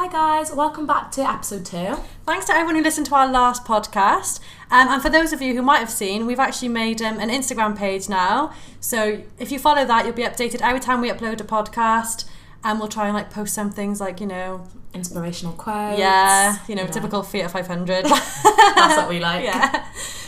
Hi guys, welcome back to episode two. Thanks to everyone who listened to our last podcast. Um, and for those of you who might have seen, we've actually made um, an Instagram page now. So if you follow that, you'll be updated every time we upload a podcast. And we'll try and like post some things like, you know, Inspirational quotes. yeah, you know, typical Fiat 500. That's what we like. yeah.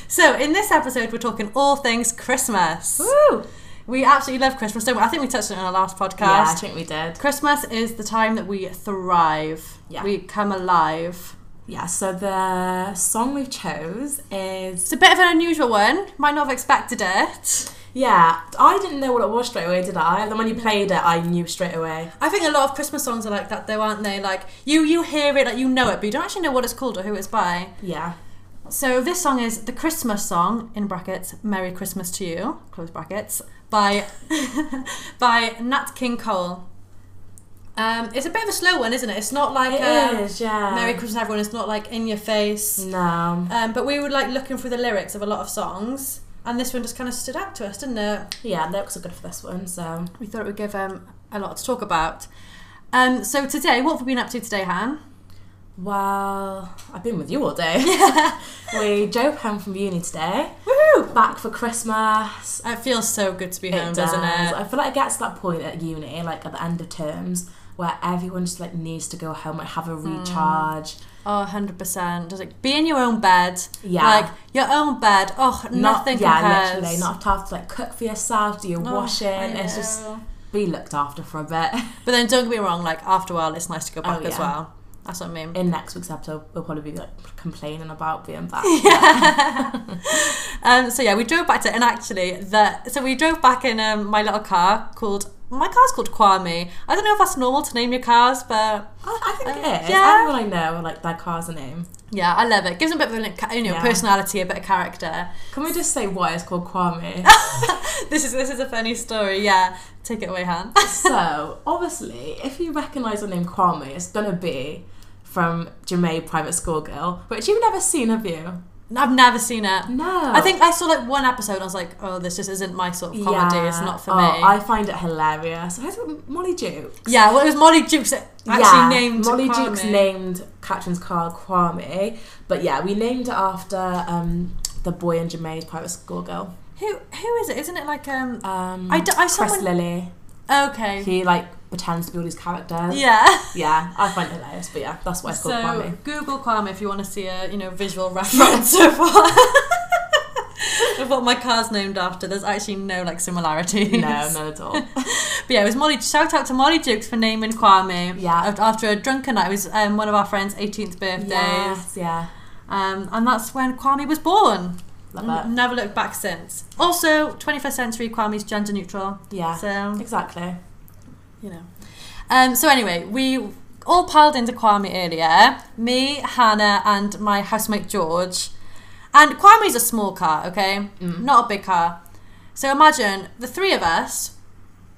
So in this episode, we're talking all things Christmas. Woo! We absolutely love Christmas, don't we? I think we touched on it in our last podcast. Yeah, I think we did. Christmas is the time that we thrive. Yeah. We come alive. Yeah, so the song we've chose is It's a bit of an unusual one. Might not have expected it. yeah. I didn't know what it was straight away, did I? Then when you played it, I knew straight away. I think a lot of Christmas songs are like that, though, aren't they? Like you, you hear it, like you know it, but you don't actually know what it's called or who it's by. Yeah. So this song is the Christmas song in brackets. Merry Christmas to you, close brackets, by by Nat King Cole. Um, it's a bit of a slow one, isn't it? It's not like It um, is, yeah. Merry Christmas, everyone. It's not like in your face. No. Um, but we were like looking through the lyrics of a lot of songs, and this one just kind of stood out to us, didn't it? Yeah, lyrics are good for this one, so. We thought it would give um, a lot to talk about. Um, so today, what have we been up to today, Han? Well, I've been with you all day. we drove home from uni today. Woohoo! Back for Christmas. It feels so good to be home, It doesn't it? I feel like it gets to that point at uni, like at the end of terms, where everyone just like needs to go home, and have a Hmm. recharge. Oh, 100%. Just like be in your own bed. Yeah. Like your own bed. Oh, Not, nothing yeah, compares. literally. Not to have to like cook for yourself, do your Oh, washing. It's just be looked after for a bit. But then don't get me wrong, like after a while, it's nice to go back Oh, as well. That's what I mean. In next week's episode, we'll probably be like complaining about being back. Yeah. Um, so yeah, we drove back to, and actually, the so we drove back in um, my little car called my car's called Kwame. I don't know if that's normal to name your cars, but I, I think it Uh, is. yeah. Everyone I know, like their car's a name. yeah, I love it. Gives them a bit of a you know Yeah. personality, a bit of character. Can we just say why it's called Kwame? This is this is a funny story. Yeah, take it away, Han. so, obviously, if you recognise the name Kwame, it's gonna be from Ja'mie Private Schoolgirl, which you've never seen, have you? I've never seen it. No. I think I saw like one episode. I was like, oh, this just isn't my sort of comedy. It's not for oh, me. I find it hilarious. Who's it, Molly Jukes? yeah, well, it was Molly Jukes that actually yeah, named Molly Kwame. Jukes named Catherine's car Kwame, but yeah, we named it after um, the boy in Ja'mie's Private Schoolgirl. Who who is it? Isn't it like um? Um, I d- I Chris one- Lilley. Okay. He like pretends to be all these characters. Yeah. Yeah, I find it hilarious, but yeah, that's why it's called So Kwame. Google Kwame if you want to see a you know visual reference of what, of what my car's named after. There's actually no like similarities. No, not at all. But yeah, it was Molly. Shout out to Molly Jukes for naming Kwame. Yeah. After a drunken night, it was um, one of our friends' 18th birthdays, yes, yeah, um, and that's when Kwame was born. love N- it. Never looked back since. Also, 21st century Kwame's gender neutral. Yeah, So exactly. You know. Um, so anyway, we all piled into Kwame earlier. Me, Hannah, and my housemate George. And Kwame's a small car, okay, not a big car. So imagine the three of us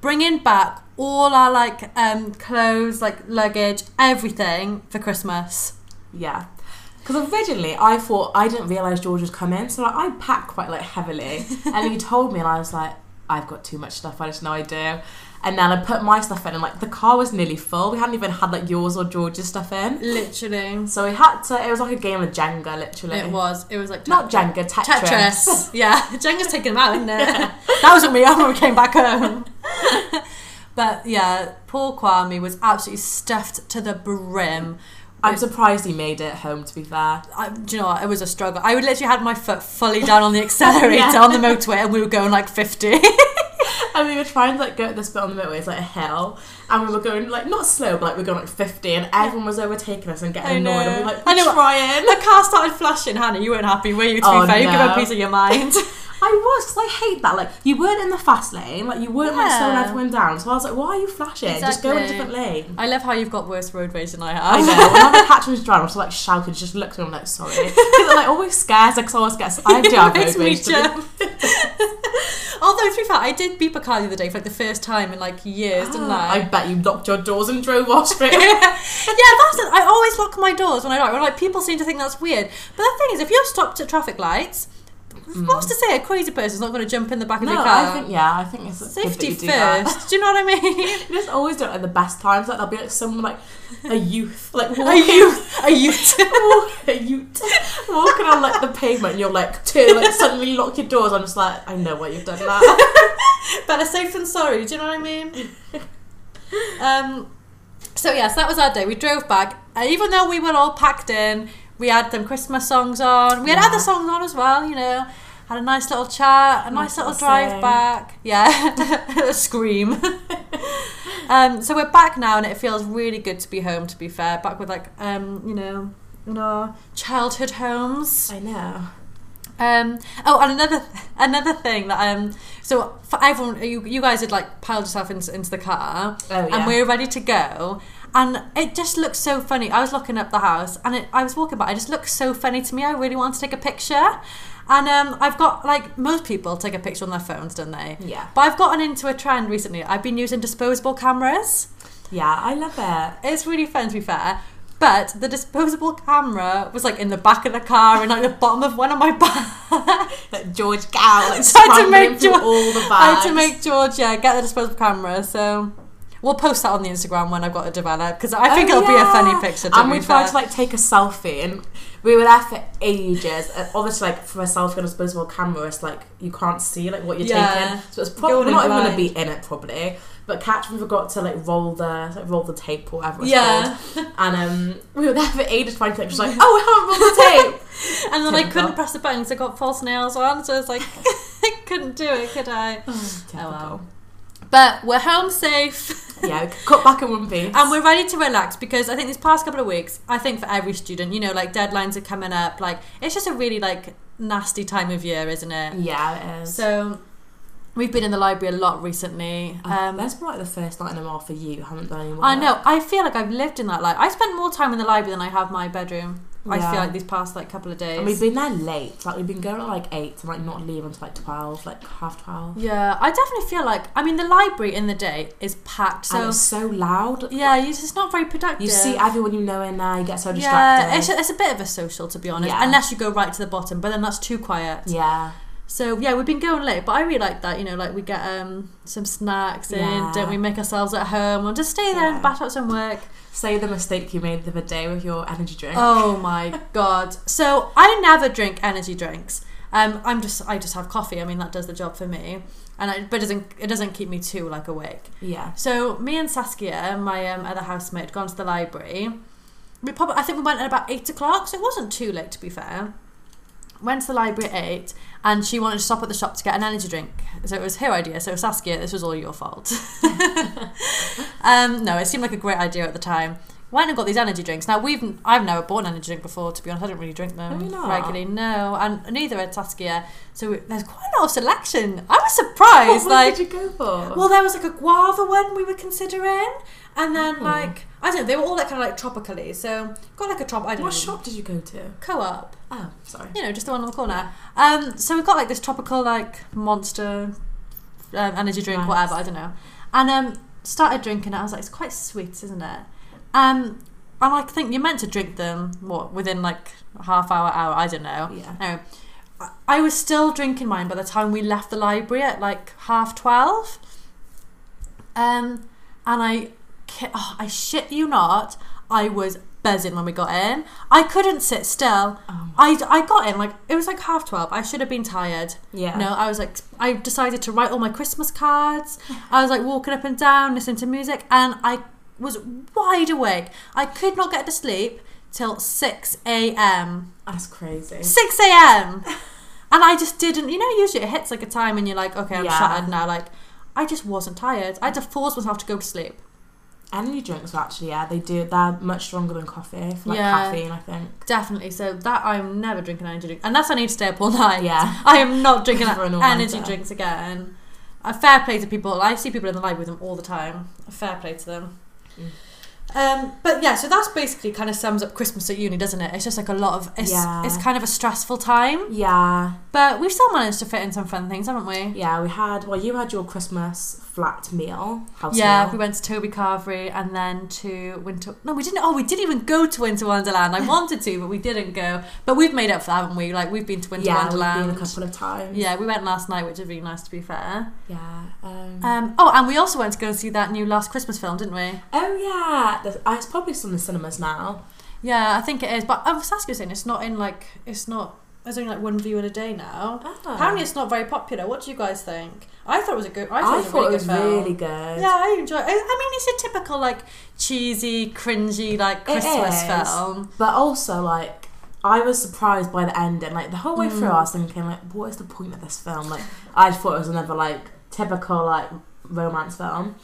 bringing back all our like um, clothes, like luggage, everything for Christmas. Yeah. Because originally I thought I didn't realise George was coming, so like I packed quite like heavily. and he told me, and I was like, I've got too much stuff. I just no I do. And then I put my stuff in, and like the car was nearly full. We hadn't even had like yours or George's stuff in, Literally, so we had to. It was like a game of Jenga, literally. it was. It was like Not Jenga, Tetris. Tetris. yeah, Jenga's taking them out, isn't it? that was what we when we came back home. but yeah, poor Kwame was absolutely stuffed to the brim. I'm surprised he made it home. To be fair, I, do you know what? It was a struggle. I would literally had my foot fully down on the accelerator Yeah. on the motorway, and we were going like fifty. and we were trying to like go at this bit on the motorway, it's like a hill, and we were going like not slow, but like we were going like 50, and everyone was overtaking us and getting annoyed, and we were like, I know. trying. the car started flashing. Hannah, you weren't happy, were you? To Oh, be fair, you give no. a piece of your mind. I was because I hate that. Like you weren't in the fast lane, like you weren't like slowing Yeah. everyone down. So I was like, why are you flashing? Just go in a different lane. I love how you've got worse road rage than I have. I know. Whenever Catherine was driving, I was like shouting, just looked at him like sorry. Because it like always scares I always get I do have road rage. To be- jump. Although to be fair, I did beep a car the other day for like the first time in like years, didn't ah, I? I bet you locked your doors and drove off straight. yeah, that's it. I always lock my doors when I drive. Like people seem to think that's weird, but the thing is, if you're stopped at traffic lights, what's to say a crazy person's not going to jump in the back of No, your car? I think yeah, I think it's Safety you do first. Do you know what I mean? You just always do it at the best times. Like there'll be like someone like a youth, like a youth, a youth. a youth walking on like the pavement. and You're like two, like suddenly lock your doors. I'm just like, I know why you've done that. Better safe than sorry. Do you know what I mean? um. So yes, that was our day. We drove back, uh, even though we were all packed in. We had them Christmas songs on. We had Yeah. other songs on as well. You know, had a nice little chat, a nice, Nice little drive sing. back. Yeah, a scream. um. So we're back now, and it feels really good to be home. To be fair, back with like um, you know, in our childhood homes. I know. Um, oh, and another another thing that um, so for everyone, you you guys had like piled yourself into, into the car, Oh yeah. and we were ready to go, and it just looked so funny. I was looking up the house, and it, I was walking by. It just looked so funny to me. I really wanted to take a picture, and um, I've got like most people take a picture on their phones, don't they? yeah. But I've gotten into a trend recently. I've been using disposable cameras. Yeah, I love it. It's really fun to be fair. But the disposable camera was like in the back of the car and like the bottom of one of my bags. Like George like So I had to make George- all the bags. I had to make George, yeah, get the disposable camera. So we'll post that on the Instagram when I've got it developed because I think Oh, it'll be a funny picture. To and we tried fair. to like take a selfie, and we were there for ages. And obviously, like for a selfie on a disposable camera, it's like you can't see like what you're Yeah. taking. So it's probably not even going to be in it probably. But Catherine forgot to like roll the like, roll the tape or whatever it's yeah, called. And um, we were there for ages trying to take. She's like, oh, we haven't rolled the tape. and then I couldn't press the button because I got false nails on, so it's like I couldn't do it, could I? Typical. well. But we're home safe. Yeah, cut back in one piece. And we're ready to relax because I think these past couple of weeks, I think for every student, you know, like deadlines are coming up. Like it's just a really like nasty time of year, isn't it? yeah, it is. So we've been in the library a lot recently. um, Um, that's been like the first night in a while for you. Haven't done any more. I know. I feel like I've lived in that life. I spent more time in the library than I have my bedroom. I feel like these past like couple of days. And we've been there late. Like we've been going at like eight and like not leave until like twelve, like half twelve. yeah, I definitely feel like. I mean, the library in the day is packed, and so it's so loud. yeah, you- it's not very productive. You see everyone you know in there. You get so distracted. Yeah, it's a, it's a bit of a social to be honest, Yeah. unless you go right to the bottom, but then that's too quiet. yeah. So yeah, we've been going late, but I really like that. You know, like we get um some snacks in, Yeah. don't we? Make ourselves at home, or just stay there Yeah. and bash out some work. Say the mistake you made the other day with your energy drink. Oh my god! So I never drink energy drinks. Um, I'm just I just have coffee. I mean that does the job for me, and I, but it doesn't it doesn't keep me too like awake. Yeah. So me and Saskia, my um, other housemate, gone to the library. We probably I think we went at about eight o'clock, so it wasn't too late to be fair. Went to the library at eight, and she wanted to stop at the shop to get an energy drink. So it was her idea. So Saskia, this was all your fault. um, no, it seemed like a great idea at the time. Went and got these energy drinks. Now we've I've never bought an energy drink before. To be honest, I don't really drink them Have you not? regularly. No, and neither had Saskia. So there's quite a lot of selection. I was surprised. What like did you go for? well, there was like a guava one we were considering, and then Oh. like I don't know, they were all like kind of like tropically. So got like a trop. I don't what know. shop did you go to? Co-op. Oh, sorry. You know, just the one on the corner. Um, so we've got like this tropical like monster um, energy drink, Nice. whatever. I don't know, and um, started drinking it. I was like, it's quite sweet, isn't it? Um, and I think you're meant to drink them what within like half hour, hour. I don't know. Yeah. Anyway, I- I was still drinking mine by the time we left the library at like half twelve. Um, and I, oh, I shit you not, I was buzzing when we got in. I couldn't sit still. Oh. I, I got in like it was like half twelve. I should have been tired. Yeah. No, I was like I decided to write all my Christmas cards. I was like walking up and down, listening to music, and I was wide awake. I could not get to sleep till six a.m. That's crazy. 6 a.m. and I just didn't, you know, usually it hits like a time and you're like, okay, I'm Yeah. shattered now. Like, I just wasn't tired. I had to force myself to go to sleep. Energy drinks are actually yeah they do they're much stronger than coffee for like Yeah. caffeine I think. Definitely. So that I'm never drinking energy drink unless I need to stay up all night. Yeah. I am not drinking energy drinks again. A fair play to people. I see people in the library with them all the time. A fair play to them. Mm. Um, but yeah, so that's basically kind of sums up Christmas at uni, doesn't it? It's just like a lot of it's Yeah. it's kind of a stressful time, Yeah. but we've still managed to fit in some fun things, haven't we? Yeah, we had well you had your Christmas flat meal. House Yeah, meal. we went to Toby Carvery and then to Winter. No, we didn't. Oh, we didn't even go to Winter Wonderland. I wanted to, but we didn't go. But we've made up for that, haven't we? Like we've been to Winter yeah, Wonderland. we've been a couple of times. Yeah, we went last night, which was really nice to be fair. Yeah. Um, Um, oh, and we also went to go and see that new Last Christmas film, didn't we? oh yeah, uh, it's probably still in the cinemas now. Yeah, I think it is. But I was asking saying it's not in like it's not. There's only like one view in a day now. Oh. Apparently, it's not very popular. What do you guys think? I thought it was a good. I I thought, it was, a thought really it was good film. really good. Yeah, I enjoy. I, I mean, it's a typical like cheesy, cringy like Christmas is. film. But also, like, I was surprised by the ending. Like, the whole way Mm. through, I was thinking, like, what is the point of this film? Like, I thought it was another, like, typical, like, romance film.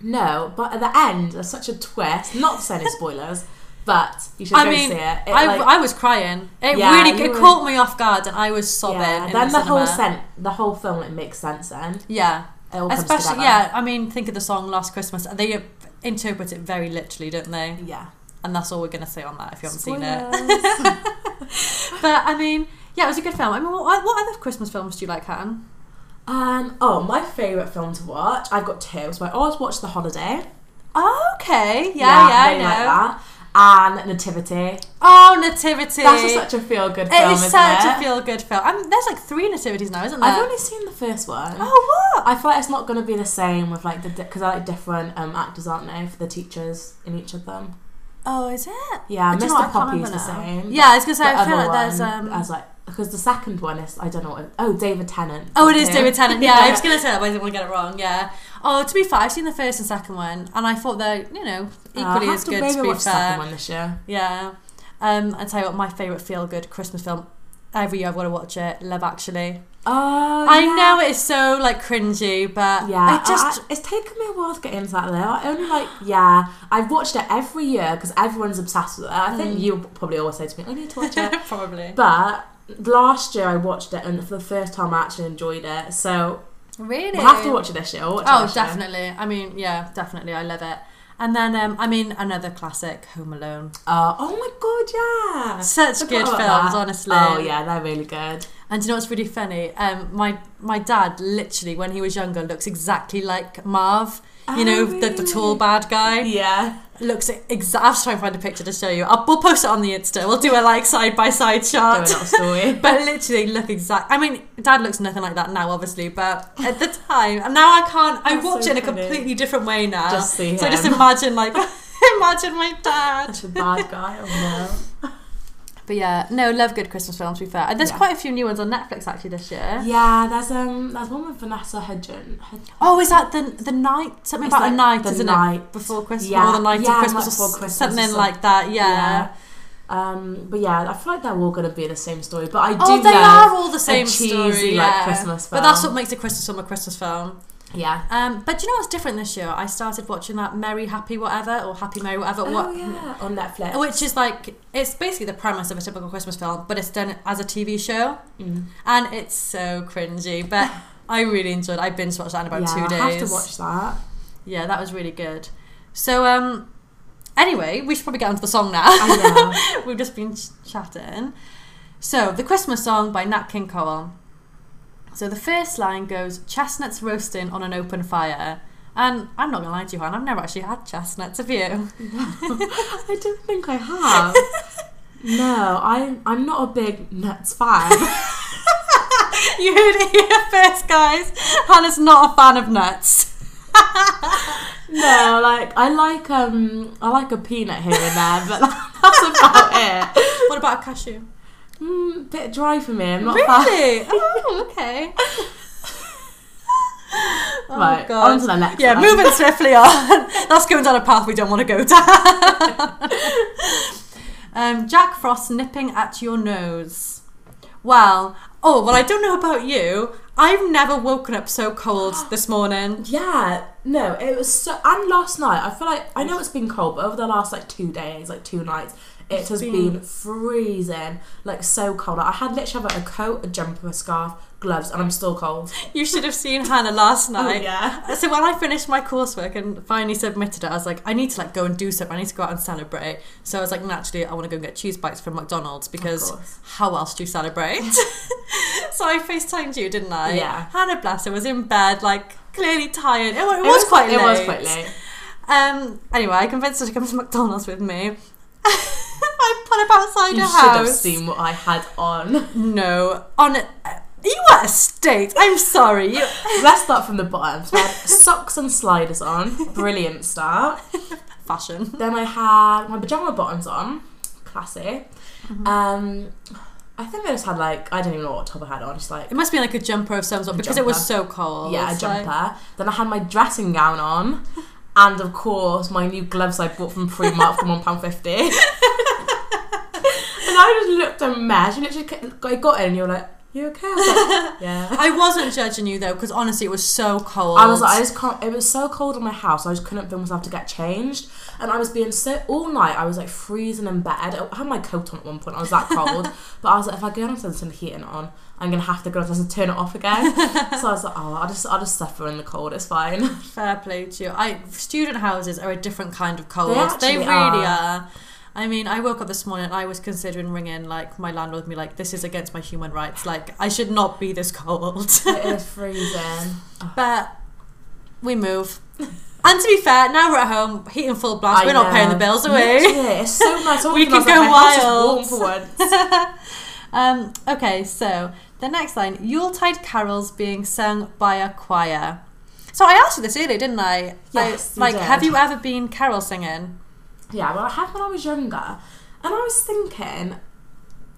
No, but at the end, there's such a twist. Not to say any spoilers, but you should I go mean, see it. It, I, like, I was crying. It Yeah, really it were- caught me off guard, and I was sobbing. yeah, then the, the, whole sen- the whole film like makes sense. Then Yeah, it especially yeah. I mean, think of the song "Last Christmas." They interpret it very literally, don't they? yeah. And that's all we're gonna say on that if you haven't seen it. But I mean, yeah, it was a good film. I mean, what, what other Christmas films do you like, Han? um. Oh, my favorite film to watch. I've got two. So I always watch The Holiday. Oh, okay. Yeah, yeah, I really know. like that. And Nativity. Oh, Nativity. That's a, such a feel good It film, is isn't such it? a feel good film. I mean, there's like three nativities now, isn't there? I've only seen the first one. oh, what? I feel like it's not going to be the same with like the because I like different um, actors, aren't they, for the teachers in each of them? Oh, is it? Yeah, Do you know Mr. Poppy's the same. Yeah, I was gonna say. The I feel like there's um. as like because the second one is I don't know what oh David Tennant. Oh, it is. David Tennant. Yeah, I was gonna say that, but I didn't want to get it wrong. Yeah. Oh, to be fair, I've seen the first and second one, and I thought they're you know Uh, equally have as to good. maybe To be watch the second fair. one this year. Yeah. Um, I tell you what, my favourite feel good Christmas film. Every year I've got to watch it. Love Actually. Oh, I yeah. know it's so like cringy, but Yeah, I just I- it's taken me a while to get into that. Though I only like yeah, I've watched it every year because everyone's obsessed with it. I think Mm. you probably always say to me, "I need to watch it." probably but last year I watched it, and for the first time I actually enjoyed it. So really. we'll have to watch it this year. We'll Oh, this year. definitely. I mean, yeah, definitely. I love it. And then, um, I mean, another classic, Home Alone. Uh, oh my god, yeah! Such good films, that. honestly. Oh yeah, they're really good. And you know what's really funny? Um, my my dad literally, when he was younger, looks exactly like Marv. You Oh, know, the, the tall bad guy. Yeah, Looks exact. I'll trying to find a picture to show you. I'll, we'll post it on the Insta. We'll do a like side by side do shot. story. But literally look exact. I mean, Dad looks nothing like that now, obviously. But at the time, and now I can't. I That's watch so it in a funny. completely different way now. Just see so I just imagine like, imagine my dad. Such a bad guy. Oh But yeah, no, love good Christmas films. To be fair, and there's Yeah. quite a few new ones on Netflix actually this year. Yeah, there's um, there's one with Vanessa Hudgens. Oh, is that the the night? Something It's about a night, the isn't night. it? Before Christmas, Yeah, or the night yeah, of Christmas, before Christmas or something like that. Yeah. Um, but yeah, I feel like they're all gonna be the same story. But I do Oh, they are all the same cheesy, story, like, yeah. Christmas But that's what makes a Christmas film a Christmas film. Yeah. Um, but you know what's different this year? I started watching that Merry Happy Whatever or Happy Merry Whatever. Oh what? yeah, on Netflix. Which is like it's basically the premise of a typical Christmas film, but it's done as a TV show, Mm. and it's so cringy. But I really enjoyed. it. I binge watched that in about yeah, two days. I have to watch that. Yeah, that was really good. So um, anyway, we should probably get onto the song now. I know. We've just been ch- chatting. So, the Christmas song by Nat King Cole. So, the first line goes Chestnuts roasting on an open fire. And I'm not going to lie to you, Han, I've never actually had chestnuts, have you? I don't think I have. no, I'm I'm not a big nuts fan. you heard it here first, guys. Hannah's not a fan of nuts. no, like I like um I like a peanut here and there, but that's about it. What about a cashew? Mm, bit dry for me. I'm not. Really? oh, okay. Oh, Right, God. on to the next Yeah, one. moving swiftly on. That's going down a path we don't want to go down. um, Jack Frost nipping at your nose. Well, oh, well, I don't know about you. I've never woken up so cold this morning. Yeah, no, it was so. And last night, I feel like I know it's been cold, but over the last like two days, like two nights, it has been- been, freezing, like so cold. I had literally have, a coat, a jumper, a scarf, gloves, and I'm still cold. You should have seen Hannah last Oh, night. yeah. So when I finished my coursework and finally submitted it, I was like, I need to like go and do something. I need to go out and celebrate. So I was like, naturally, I want to go and get cheese bites from McDonald's because how else do you celebrate? so I FaceTimed you, didn't I? Yeah. Hannah Blasser was in bed, like clearly tired. It, wa- it was, quite late. It was quite late. Um. Anyway, I convinced her to come to McDonald's with me. I put up outside You should house. have seen what I had on. No, on. A, you were a state. I'm sorry. You, Let's start from the bottom. So I had socks and sliders on. Brilliant start. fashion. Then I had my pajama bottoms on. Classy. Mm-hmm. Um, I think I just had like I don't even know what top I had on. Just like It must be like a jumper of some sort because it was so cold. yeah, a It's like- jumper. Then I had my dressing gown on, and of course my new gloves I bought from Primark for one pound fifty. I just looked a mess. You literally got- I got in, and you were like, "You okay?" I was like, "Yeah." I wasn't judging you though because honestly it was so cold. I was like, I just can't. It was so cold in my house. I just couldn't bring myself to get changed, and I was being so all night. I was like freezing in bed. I had my coat on at one point. I was that cold, but I was like, if I go downstairs and turn the heating on, I'm gonna have to go downstairs and turn it off again. so I was like, oh, I'll just, I'll just suffer in the cold. It's fine. Fair play to you. I student houses are a different kind of cold. They They, really are. are. I mean, I woke up this morning and I was considering ringing like my landlord and be like, this is against my human rights. Like, I should not be this cold. it is freezing. but we move. And to be fair, now we're at home, heating full blast. I we're not paying the know. bills, are we? Literally, it's so nice. We can go like, wild. warm for once. Um, okay, so the next line Yuletide carols being sung by a choir. So I asked you this earlier, didn't I? Yes, I, like, have you ever been carol singing? Yeah, well, I had when I was younger, and I was thinking,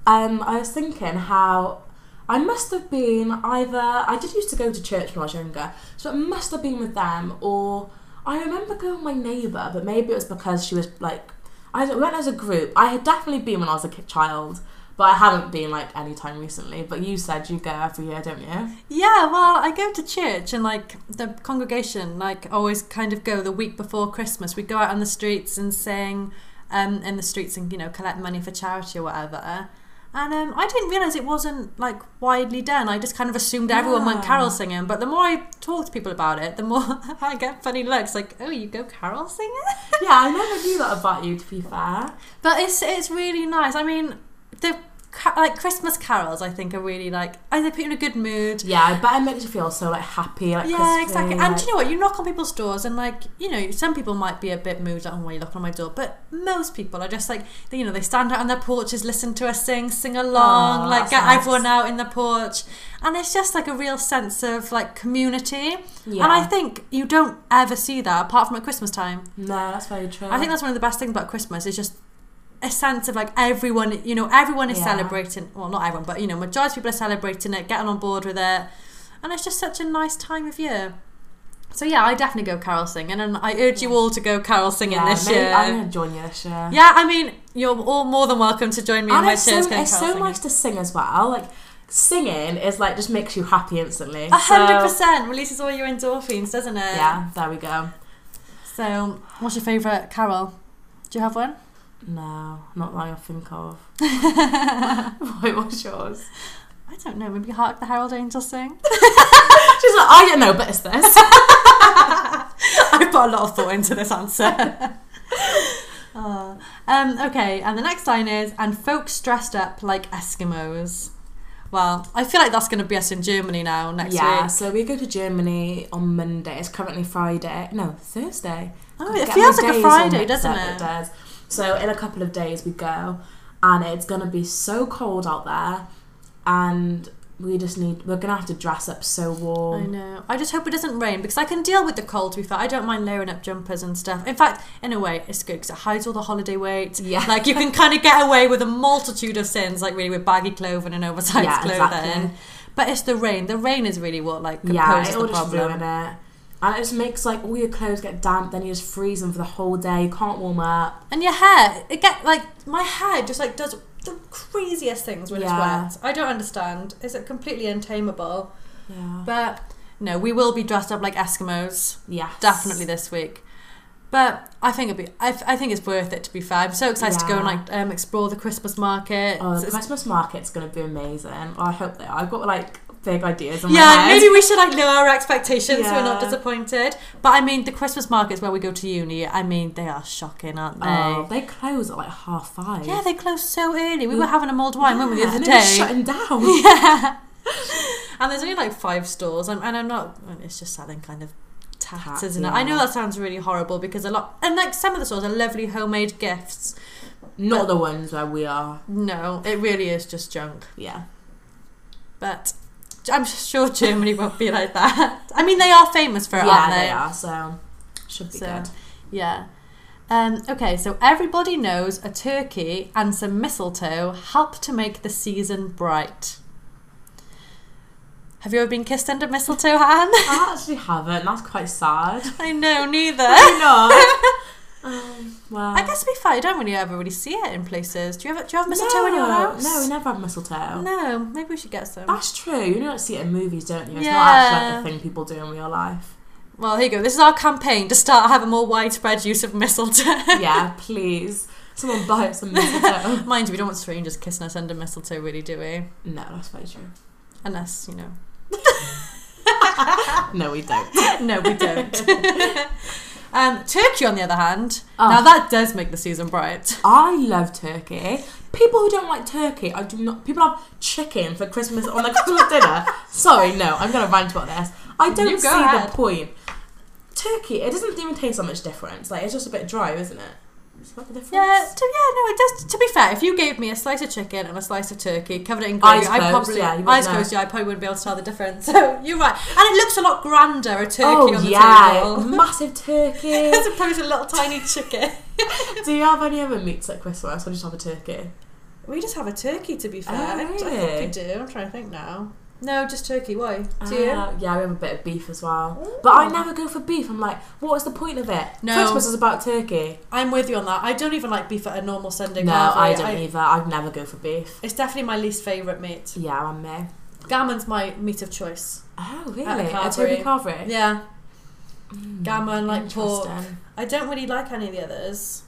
um, I was thinking how I must have been either I did used to go to church when I was younger, so it must have been with them, or I remember going with my neighbour, but maybe it was because she was like, I went as a group. I had definitely been when I was a child, but I haven't been like any time recently. But you said you go every year, don't you? Yeah, well, I go to church and like the congregation like always kind of go the week before Christmas. We go out on the streets and sing um, in the streets and you know collect money for charity or whatever. And um, I didn't realise it wasn't like widely done. I just kind of assumed everyone went carol singing. But the more I talk to people about it, the more I get funny looks like, "Oh, you go carol singing?" Yeah, I never knew that about you. To be fair, But it's it's really nice. I mean, the like Christmas carols, I think are really like I they put you in a good mood. yeah, but it makes you feel so like happy, like Yeah, exactly. And like- do you know what? You knock on people's doors, and like you know, some people might be a bit moved like, "Oh, why are you knocking on my door?" But most people are just like, they, you know, they stand out on their porches, listen to us sing, sing along, Aw, like get nice. everyone out in the porch, and it's just like a real sense of like community. yeah. And I think you don't ever see that apart from at Christmas time. no, that's very true. I think that's one of the best things about Christmas is just a sense of like everyone, you know, everyone is Yeah. celebrating. Well, not everyone, but you know, majority of people are celebrating it, getting on board with it, and it's just such a nice time of year. So yeah, I definitely go carol singing, and I urge you all to go carol singing yeah, this year. I'm gonna join you this year. Yeah, I mean, you're all more than welcome to join me in and my it's so, it's so singing. nice to sing as well. Like singing is like just makes you happy instantly. A hundred So, percent releases all your endorphins, doesn't it? Yeah, there we go. So, what's your favourite carol? Do you have one? No, not that I think of. Wait, what's yours? I don't know. Maybe "Hark the Herald Angels Sing." She's like, I don't know, but it's this. I put a lot of thought into this answer. Oh. um, okay, and the next line is, and folks dressed up like Eskimos. Well, I feel like that's going to be us in Germany now next yeah, week. so we go to Germany on Monday. It's currently Friday. No, Thursday. Oh, it feels like a Friday, doesn't it? It does. So in a couple of days we go, and it's gonna be so cold out there, and we just need. We're gonna have to dress up so warm. I know. I just hope it doesn't rain because I can deal with the cold. To be fair, I don't mind layering up jumpers and stuff. In fact, in a way, it's good because it hides all the holiday weight. Yeah. like you can kind of get away with a multitude of sins, like really with baggy clothing and oversized Yeah, clothing. exactly. But it's the rain. The rain is really what like Yeah, the just problem. ruin it. And it just makes like all your clothes get damp, then you just freeze them for the whole day. You can't warm up. And your hair, it get like my hair just like does the craziest things when Yeah. it's wet. I don't understand. Is it completely untamable? Yeah. But no, we will be dressed up like Eskimos Yeah. definitely this week. But I think it'd be. I, I think it's worth it to be fair. I'm so excited to go and Yeah. like um, explore the Christmas market. Oh, the It's- Christmas market's gonna be amazing. I hope they are. I've got like big ideas yeah, maybe we should like lower our expectations so we're not disappointed. But I mean, the Christmas markets where we go to uni, I mean, they are shocking, aren't they? Oh, they close at like half five. Yeah, they close so early. We were mm. having a mulled wine, weren't we, the Yeah, other and it was day? shutting down. Yeah. And there's only like five stores, and, and I'm not. It's just selling kind of tats, Tats, isn't it? I know that sounds really horrible because a lot, and like some of the stores are lovely homemade gifts. Not the ones where we are. No, it really is just junk. Yeah. But I'm sure Germany won't be like that. I mean, they are famous for it, yeah, aren't they they? are. So should be So, good. Yeah. Um, okay, so everybody knows a turkey and some mistletoe help to make the season bright. Have you ever been kissed under mistletoe, Han? I actually haven't. That's quite sad. I know, neither. you know. um, well, I guess to be fair, I don't really ever really see it in places. Do you have do you have mistletoe in your house? No, we never have mistletoe. No, maybe we should get some. That's true. You don't see it in movies, don't you? It's Yeah. not actually like a thing people do in real life. Well, here you go. This is our campaign to start having more widespread use of mistletoe. yeah, please. Someone buy us some mistletoe. Mind you, we don't want strangers kissing us under mistletoe, really, do we? no, that's very true. Unless, you know. No, we don't. No, we don't. Um, turkey, on the other hand, Oh. now that does make the season bright. I love turkey. People who don't like turkey, I do not. People have chicken for Christmas on their Christmas dinner. Sorry, no, I'm going to rant about this. I don't You see the point. Turkey, it doesn't even taste that much difference. Like it's just a bit dry, isn't it? Is that the difference? Yeah, to, yeah, no, it does. To be fair, if you gave me a slice of chicken and a slice of turkey, covered it in gravy, Eyes I closed, probably yeah, eyes know. closed. Yeah, I probably wouldn't be able to tell the difference. So you're right, and it looks a lot grander a turkey Oh on the yeah, table massive turkey. as opposed to a little tiny chicken. Do you have any other meats at Christmas, or just have a turkey? We just have a turkey, to be fair. Oh, I, I think we do. I'm trying to think now. No, just turkey. Why? Do Uh, you? yeah, we have a bit of beef as well. Ooh. But I never go for beef. I'm like, what is the point of it? No. Christmas is about turkey. I'm with you on that. I don't even like beef at a normal Sunday no, carvery. I don't either. I'd never go for beef. It's definitely my least favourite meat. Yeah, I'm me. Gammon's my meat of choice. Oh, really? At a A carvery. turkey carvery? Yeah, Mm, gammon, like pork. I don't really like any of the others.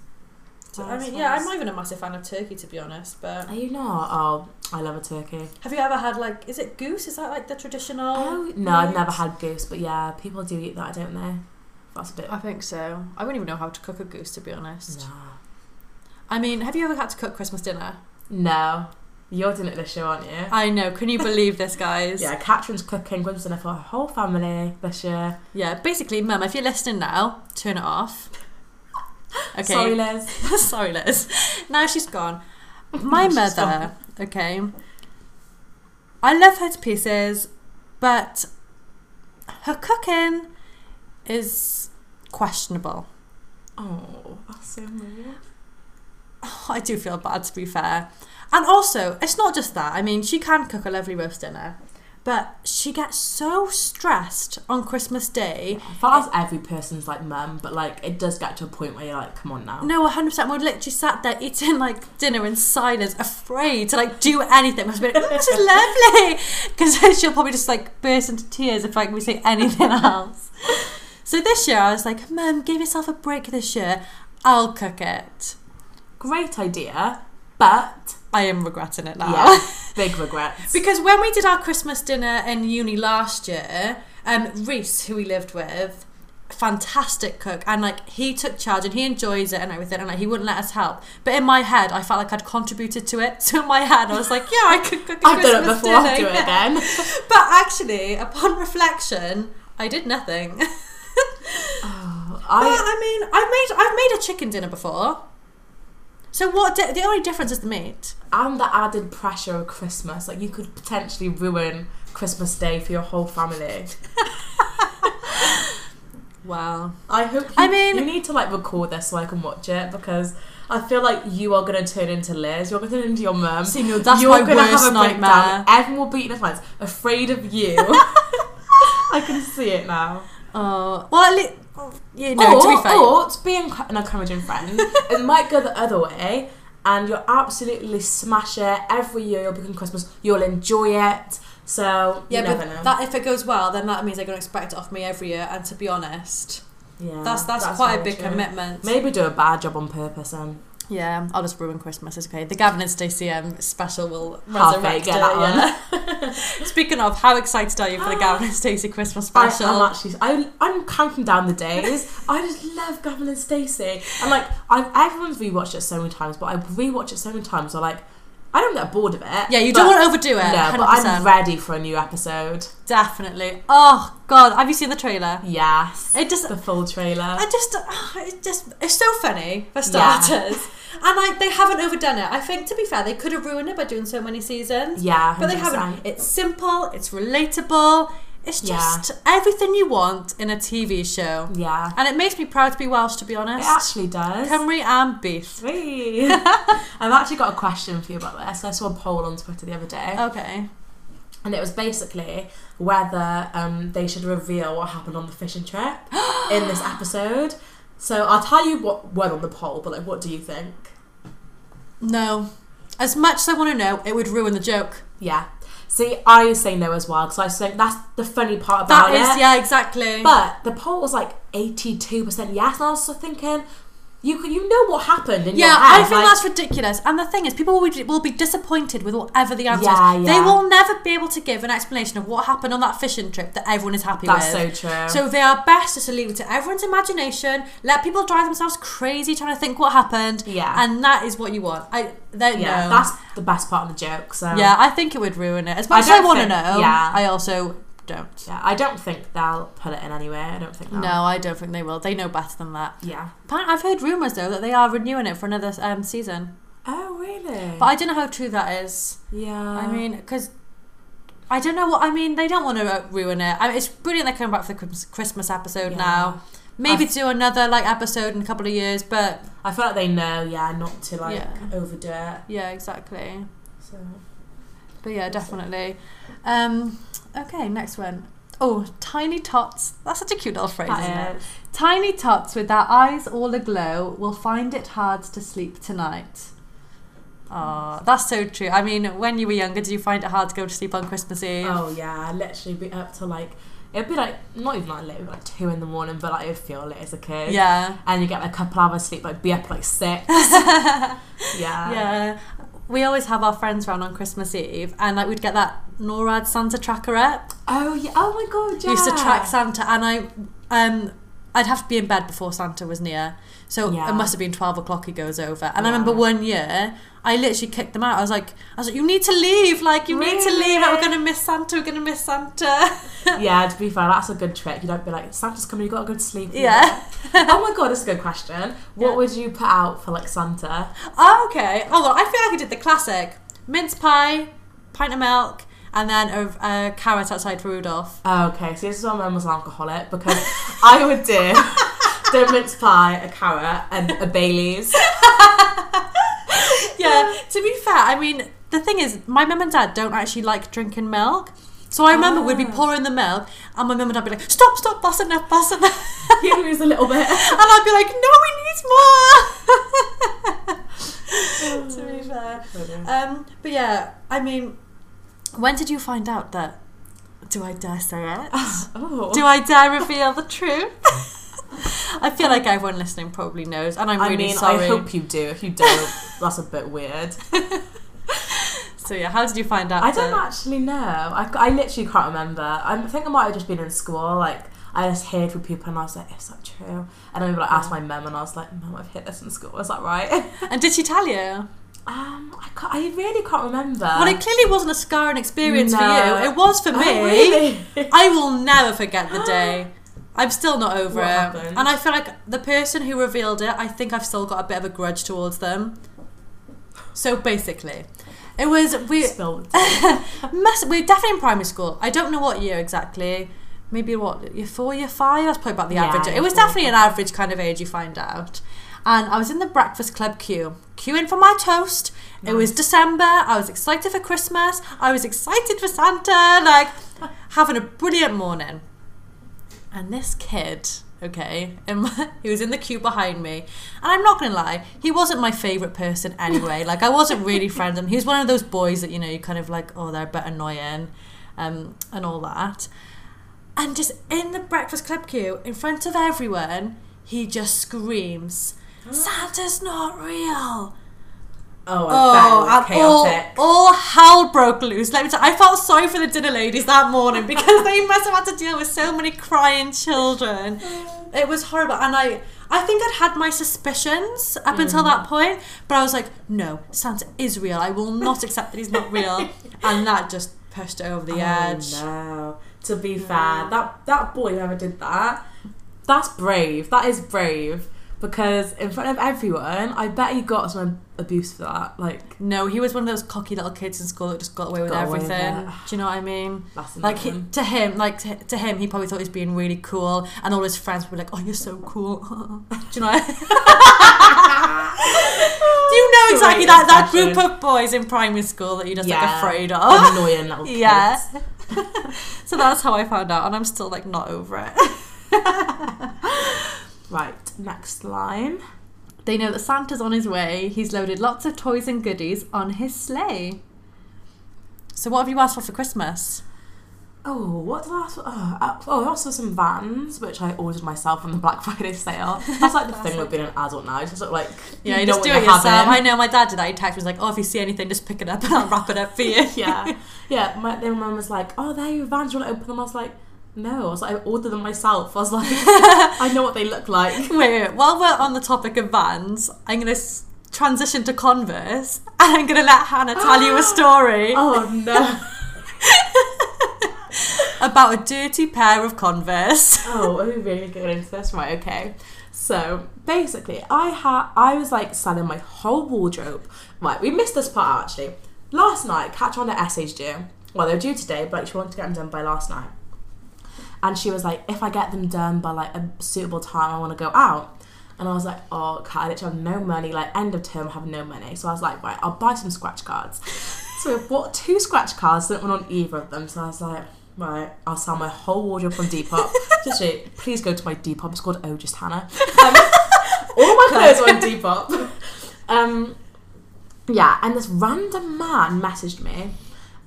So, I mean, yeah, I'm not even a massive fan of turkey to be honest. But Are you not? Oh, I love a turkey. have you ever had like, is it goose? Is that like the traditional? Oh, no, I've never had goose, but yeah, people do eat that, don't they? That's a bit. I think so. I wouldn't even know how to cook a goose to be honest. No. I mean, have you ever had to cook Christmas dinner? No. You're doing it this year, aren't you? I know. Can you believe this, guys? Yeah, Catherine's cooking Christmas dinner for her whole family this year. Yeah. Basically, Mum, if you're listening now, turn it off. Okay. Sorry, Liz. Sorry, Liz. Now she's gone. My mother, okay. I love her to pieces, but her cooking is questionable. Oh, that's so weird. I do feel bad to be fair. And also, it's not just that. I mean, she can cook a lovely roast dinner, but she gets so stressed on Christmas Day. I feel that's every person's like mum, but like it does get to a point where you're like, come on now. No, 100%. We're literally sat there eating like dinner in silence, afraid to like do anything. Must be like, "Oh, this is lovely. Because she'll probably just like burst into tears if like we say anything else. So this year I was like, Mum, give yourself a break this year. I'll cook it. Great idea, but I am regretting it now. yeah, big regrets. Because when we did our Christmas dinner in uni last year, um, Reese, who we lived with, fantastic cook, and like he took charge and he enjoys it and everything, and like he wouldn't let us help. But in my head, I felt like I'd contributed to it. So in my head, I was like, yeah, I could cook a I've done it Christmas before, I'll do it again. But actually, upon reflection, I did nothing. Oh, I, I, I mean, I've made I've made a chicken dinner before. So what? Di- the only difference is the meat. and the added pressure of Christmas, like you could potentially ruin Christmas Day for your whole family. Wow. I hope. You, I mean- you need to like record this so I can watch it because I feel like you are gonna turn into Liz. You're gonna turn into your mum. See, no, that's You're my gonna worst have a nightmare. breakdown. Everyone will be eating hands, afraid of you. I can see it now. Oh, well, at least, you know, or, to be fair, or to be enc- an encouraging friend, it might go the other way, and you'll absolutely smash it every year. You'll become Christmas. You'll enjoy it. So you yeah, never but know. that if it goes well, then that means they're going to expect it off me every year. And to be honest, yeah, that's that's, quite a big true. commitment. Maybe do a bad job on purpose and Yeah, I'll just ruin Christmas. It's okay. The Gavin and Stacey um, special will resurrect get it. that yeah. Speaking of, how excited are you for the Gavin and Stacey Christmas special? I'm actually I, I'm counting down the days. I just love Gavin and Stacey, and like I've everyone's rewatched it so many times, but I rewatch it so many times. So like, I don't get bored of it. Yeah, you don't want to overdo it. No, 100%. but I'm ready for a new episode. Definitely. Oh God, have you seen the trailer? Yes. It just the full trailer. I just, it just, it's so funny for Yeah. And like they haven't overdone it. I think to be fair, they could have ruined it by doing so many seasons. Yeah, but they haven't. It's simple. It's relatable. It's Yeah. just everything you want in a TV show, yeah. and it makes me proud to be Welsh. To be honest. It actually does. Cymru am byth. I've actually got a question for you about this. I saw a poll on Twitter the other day, Okay. and it was basically whether um, they should reveal what happened on the fishing trip in this episode. So I'll tell you what went on the poll, but like, what do you think? No. As much as I want to know, it would ruin the joke. Yeah. See, I say no as well because I think that's the funny part about is, it. yeah, exactly. But the poll was like eighty-two percent yes, and I was thinking, you you know what happened in Yeah, your I head. think like- that's ridiculous. And the thing is, people will be, will be disappointed with whatever the answer Yeah, is. They will never be able to give an explanation of what happened on that fishing trip that everyone is happy That's with. so true. So they are best just to leave it to everyone's imagination, let people drive themselves crazy trying to think what happened. Yeah. And that is what you want. I they yeah, no. that's the best part of the joke. So yeah, I think it would ruin it. As I much as I want to know, yeah. I also don't. Yeah, I don't think they'll put it in anyway. I don't think they'll. No, I don't think they will. They know better than that. Yeah. I've heard rumours though that they are renewing it for another um, season, Oh really? but I don't know how true that is. yeah. I mean, because I don't know what I mean. They don't want to ruin it. I mean, it's brilliant they're coming back for the Christmas- Christmas episode Yeah. now. Maybe I've- do another like episode in a couple of years, but I feel like they know, yeah, not to like Yeah. overdo it. yeah, exactly. So But yeah, definitely. Um, okay, next one. Oh, tiny tots. That's such a cute little phrase, isn't that it? is. Tiny tots with their eyes all aglow will find it hard to sleep tonight. Oh, that's so true. I mean, when you were younger, did you find it hard to go to sleep on Christmas Eve? Oh yeah, I'd literally be up to like it'd be like not even like late, like two in the morning, but like it'd feel late as a kid. Yeah. And you get like a couple hours sleep, like be up like six. yeah. Yeah. We always have our friends round on Christmas Eve, and like we'd get that NORAD Santa tracker app. Oh yeah. Oh my god. Yeah. Used to track Santa, and I, um, I'd have to be in bed before Santa was near. So Yeah. it must have been twelve o'clock. He goes over, and I remember one year I literally kicked them out. I was like, I was like, you need to leave. Like you need to leave. Like, we're gonna miss Santa. We're gonna miss Santa. yeah, to be fair, that's a good trick. You don't be like, Santa's coming, You've gotta go to sleep. yeah. oh my god, that's a good question. What Yeah. would you put out for like Santa? Oh, okay. Oh, on. I feel like I did the classic mince pie, pint of milk, and then a, a carrot outside for Rudolph. Oh, okay, so this is why my mum was an alcoholic because I would do the mince pie, a carrot, and a Bailey's. yeah, to be fair, I mean, the thing is, my mum and dad don't actually like drinking milk. So I remember we'd be Ah. pouring the milk, and my mum and dad would be like, "Stop, stop, that's enough, that's enough," You lose a little bit. and I'd be like, "No, we need more." to be fair, um, but yeah, I mean, when did you find out that? Do I dare say it? Oh. Do I dare reveal the truth? I feel like everyone listening probably knows, and I'm I really mean, sorry. I hope you do. If you don't, that's a bit weird. So yeah, how did you find out? I don't that- actually know. I, I literally can't remember. I think I might have just been in school. Like I just heard from people, and I was like, "Is that true?" And then I like asked my mum, and I was like, "Mum, I've heard this in school. Is that right?" And did she tell you? Um, I, can't, I really can't remember. Well, it clearly wasn't a scarring experience for you. It was for Oh, me. really? I will never forget the day. I'm still not over What it. happened? And I feel like the person who revealed it, I think I've still got a bit of a grudge towards them. So basically, it was we Spill the tea. must we were definitely in primary school. I don't know what year exactly. Maybe what year four, year five. That's probably about the Yeah, average. It was definitely an average kind of age. You find out. And I was in the breakfast club queue, queuing for my toast. It was December. I was excited for Christmas. I was excited for Santa. Like having a brilliant morning. And this kid, okay, in my, he was in the queue behind me. And I'm not gonna lie, he wasn't my favourite person anyway. like I wasn't really friends with him. He was one of those boys that, you know, you kind of like, oh, they're a bit annoying, um, and all that. And just in the breakfast club queue, in front of everyone, he just screams, Santa's not real. Oh, Oh, it all, all hell broke loose. Let me tell you, I felt sorry for the dinner ladies that morning because they must have had to deal with so many crying children. It was horrible, and I, I think I'd had my suspicions up until that mm. point, but I was like, no, Santa is real. I will not accept that he's not real, and that just pushed it over the edge. Oh, no. To be fair, that that boy whoever did that, that's brave. That is brave because in front of everyone, I bet he got some abuse for that. Like No, he was one of those cocky little kids in school that just got away with Got away with everything. Do you know what I mean? that's Like he, to him, like to, to him, he probably thought he was being really cool, and all his friends were like, "Oh, you're so cool." Do you know? Do you know exactly that that group of boys in primary school that you're just like afraid of? annoying little kids. yeah. so that's how I found out, and I'm still like not over it. Right, next line. They know that Santa's on his way. He's loaded lots of toys and goodies on his sleigh. So what have you asked for for Christmas? Oh, what did I ask for? Oh, uh, oh, I asked for some vans, which I ordered myself on the Black Friday sale. That's like the thing with being an adult now. It's just sort of like, Yeah, you know just do it yourself. having. I know my dad did that. He texted me was like, "Oh, if you see anything, just pick it up and I'll wrap it up for you." yeah, yeah. My then my mum was like, "Oh, there are your vans. Do you want to open them?" I was like, "No." I was like, "I ordered them myself." I was like, "I know what they look like." wait, wait, while we're on the topic of vans, I'm gonna s- transition to Converse, and I'm gonna let Hannah tell you a story Oh no! about a dirty pair of Converse. Oh, are we really going into this? Right, okay. So basically, I had I was like selling my whole wardrobe. Right, we missed this part actually. Last night, Catch on the essays due. Well, they're due today, but she wanted to get them done by last night. And she was like, if I get them done by like a suitable time, I want to go out. And I was like, oh, Kat, I literally have no money. Like end of term, I have no money. So I was like, right, I'll buy some scratch cards. So I bought two scratch cards, didn't want on either of them. So I was like, right, I'll sell my whole wardrobe from Depop. Just wait, please go to my Depop. It's called Oh Just Hannah. Um, all my clothes are on Depop. Um, yeah, and this random man messaged me,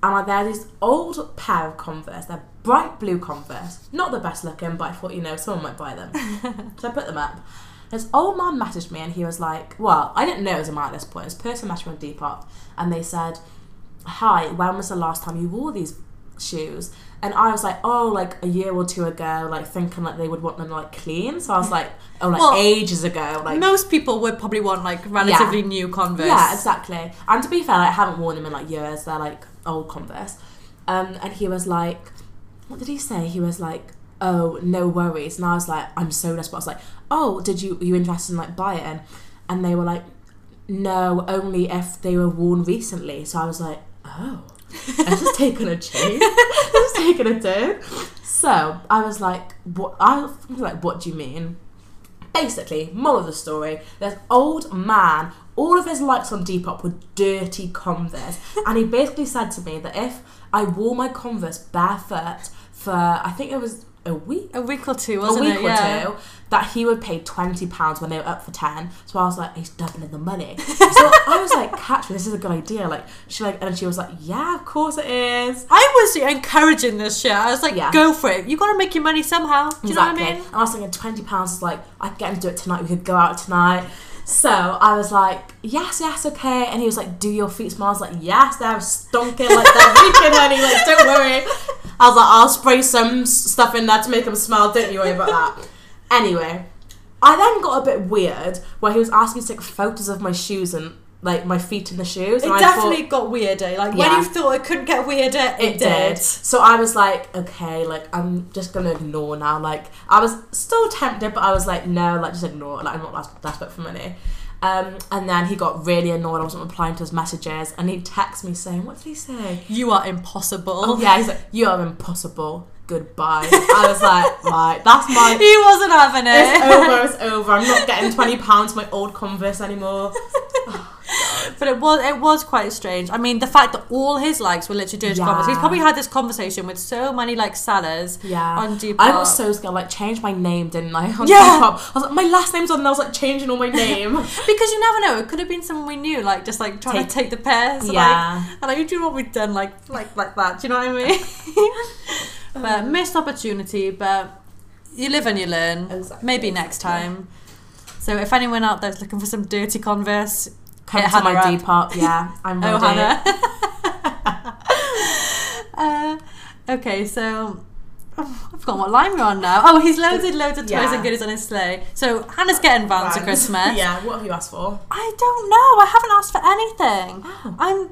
and they're this old pair of Converse. They're bright blue Converse, not the best looking, but I thought you know someone might buy them, so I put them up. This old man messaged me, and he was like, "Well, I didn't know it was a man at this point. This person messaged me on Depop, and they said." hi, when was the last time you wore these shoes? And I was like, oh, like a year or two ago, like thinking like they would want them like clean. So I was like, oh, like Well, ages ago, like Most people would probably want like relatively new Converse. yeah, exactly. And to be fair, like, I haven't worn them in like years. They're like old Converse. Um, and he was like, what did he say? He was like, oh, no worries. And I was like, I'm so desperate. I was like, oh, did you, were you interested in like buying? And they were like, no, only if they were worn recently. So I was like, oh, this is taking a this is taking a turn. So I was like, what? I was like, what do you mean? Basically, moral of the story: this old man, all of his likes on Depop were dirty Converse, and he basically said to me that if I wore my Converse barefoot for, I think it was a week, A week or two, a wasn't week it? or yeah. two, that he would pay twenty pounds when they were up for ten. So I was like, he's doubling the money. so I was like, catch me, this is a good idea. Like she like, and she was like, yeah, of course it is. I was encouraging this shit. I was like, Yeah. go for it. You got to make your money somehow. Do you exactly. know what I mean? And I was thinking twenty pounds is like I could get him to do it tonight. We could go out tonight. So I was like, yes, yes, okay. And he was like, do your feet smell? I was like, yes, they're stonking like that weekend, honey. Like, don't worry. I was like, I'll spray some stuff in there to make them smell. Don't you worry about that. Anyway, I then got a bit weird where he was asking to take photos of my shoes and like my feet in the shoes. It and I definitely thought, got weirder. Like when you thought it couldn't get weirder, it, it did. So I was like, okay, like I'm just gonna ignore now. Like I was still tempted, but I was like, no, like just ignore. Like I'm not des- desperate for money. Um, and then he got really annoyed. I wasn't replying to his messages, and he texted me saying, "What did he say?" You are impossible. Oh yeah, he's like, "You are impossible. Goodbye." I was like, right, that's my. He wasn't having it. It's over. It's over. I'm not getting twenty pounds for my old Converse anymore. But it was it was quite strange. I mean, the fact that all his likes were literally dirty Yeah. Converse. He's probably had this conversation with so many like sellers Yeah. on Depop. I was so scared. Like, change my name, didn't I? On Yeah. I was like, my last name's on. And I was like, changing all my name. because you never know. It could have been someone we knew, like just like trying Take- to take the piss. Yeah. Like, and like, do you know what we've done? Like like like that. Do you know what I mean? but um, missed opportunity. But you live and you learn. Exactly, Maybe next time. So if anyone out there's looking for some dirty Converse, Come Hit to my up. Depop. Yeah, I'm ready. Oh, Hannah. uh, okay, so oh, I've forgotten what line we're on now. Oh, he's loaded loads of toys Yeah. and goodies on his sleigh. So Hannah's getting vans for Christmas. yeah, what have you asked for? I don't know. I haven't asked for anything. Oh. I'm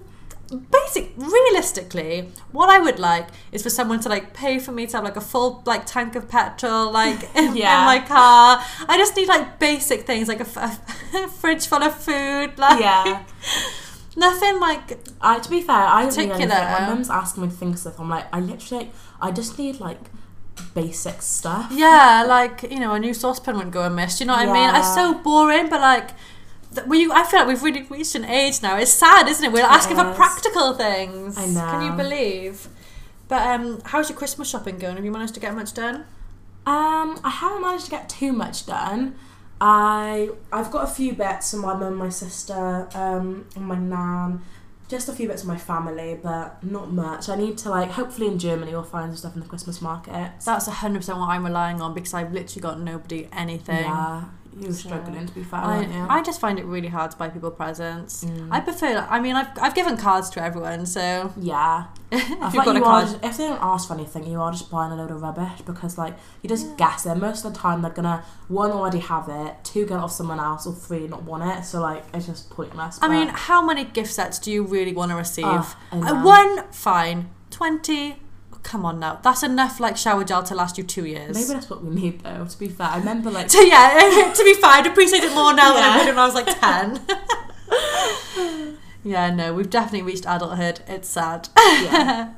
basic realistically what i would like is for someone to like pay for me to have like a full like tank of petrol like in, Yeah. in my car i just need like basic things like a, f- a fridge full of food like Yeah. nothing like I, to be fair, I don't need Particular. anything. My mum's asking me to think stuff. I'm like, I literally, I just need like basic stuff. yeah like you know a new saucepan wouldn't go amiss do you know what i mean it's Yeah. so boring but like we, I feel like we've really reached an age now. It's sad, isn't it? We're asking for practical things. I know. Can you believe? But um, how's your Christmas shopping going? Have you managed to get much done? Um, I haven't managed to get too much done. I I've got a few bits from my mum, my sister, um, and my nan. Just a few bits of my family, but not much. I need to like. Hopefully, in Germany, we'll find some stuff in the Christmas market. That's hundred percent what I'm relying on because I've literally got nobody anything. Yeah, you're So, struggling to be fair, I, aren't you? I just find it really hard to buy people presents. Mm. I prefer. I mean, I've I've given cards to everyone, so yeah. If you've like got a you are card, just, if they don't ask for anything, you are just buying a load of rubbish because like you just guess it. Most of the time, they're gonna one already have it, two get it off someone else, or three not want it. So like it's just pointless. I mean, how many gift sets do you really want to receive? I Uh, one, fine. Twenty, come on now. That's enough like shower gel to last you two years. Maybe that's what we need though. To be fair, I remember like So yeah, to be fair, I'd appreciate it more now than I Yeah. would when I was like ten. yeah, no, we've definitely reached adulthood. It's sad. yeah,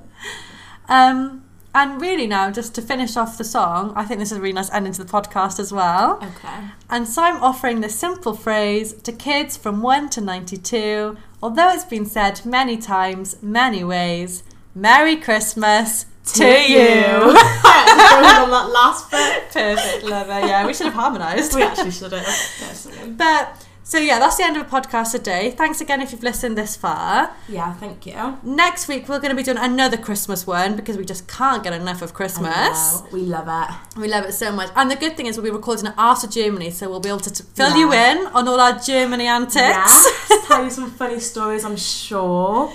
Um, and really now, just to finish off the song, I think this is a really nice ending to the podcast as well. okay. And so I'm offering this simple phrase to kids from 1 to 92, although it's been said many times, many ways. Merry Christmas to, you. on that last bit. Perfect, love it. Yeah, we should have harmonised. We actually should have. Yes. But so yeah, that's the end of the podcast today. Thanks again if you've listened this far. Yeah, thank you. Next week we're going to be doing another Christmas one because we just can't get enough of Christmas. We love it. We love it so much. And the good thing is we'll be recording it after Germany, so we'll be able to t- fill Yeah. you in on all our Germany antics. Yeah, tell you some funny stories. I'm sure.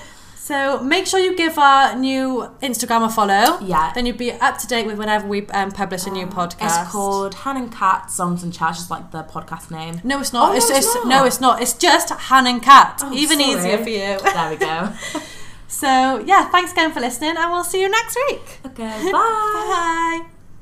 So make sure you give our new Instagram a follow. Yeah. Then you'll be up to date with whenever we um, publish a new podcast. It's called Han and Cat Songs and Chats, just like the podcast name. No, it's not. Oh, it's, no, it's, it's not. no, it's not. It's just Han and Cat. Oh, Even sorry. easier for you. There we go. So yeah, thanks again for listening, and we'll see you next week. okay, bye. Bye.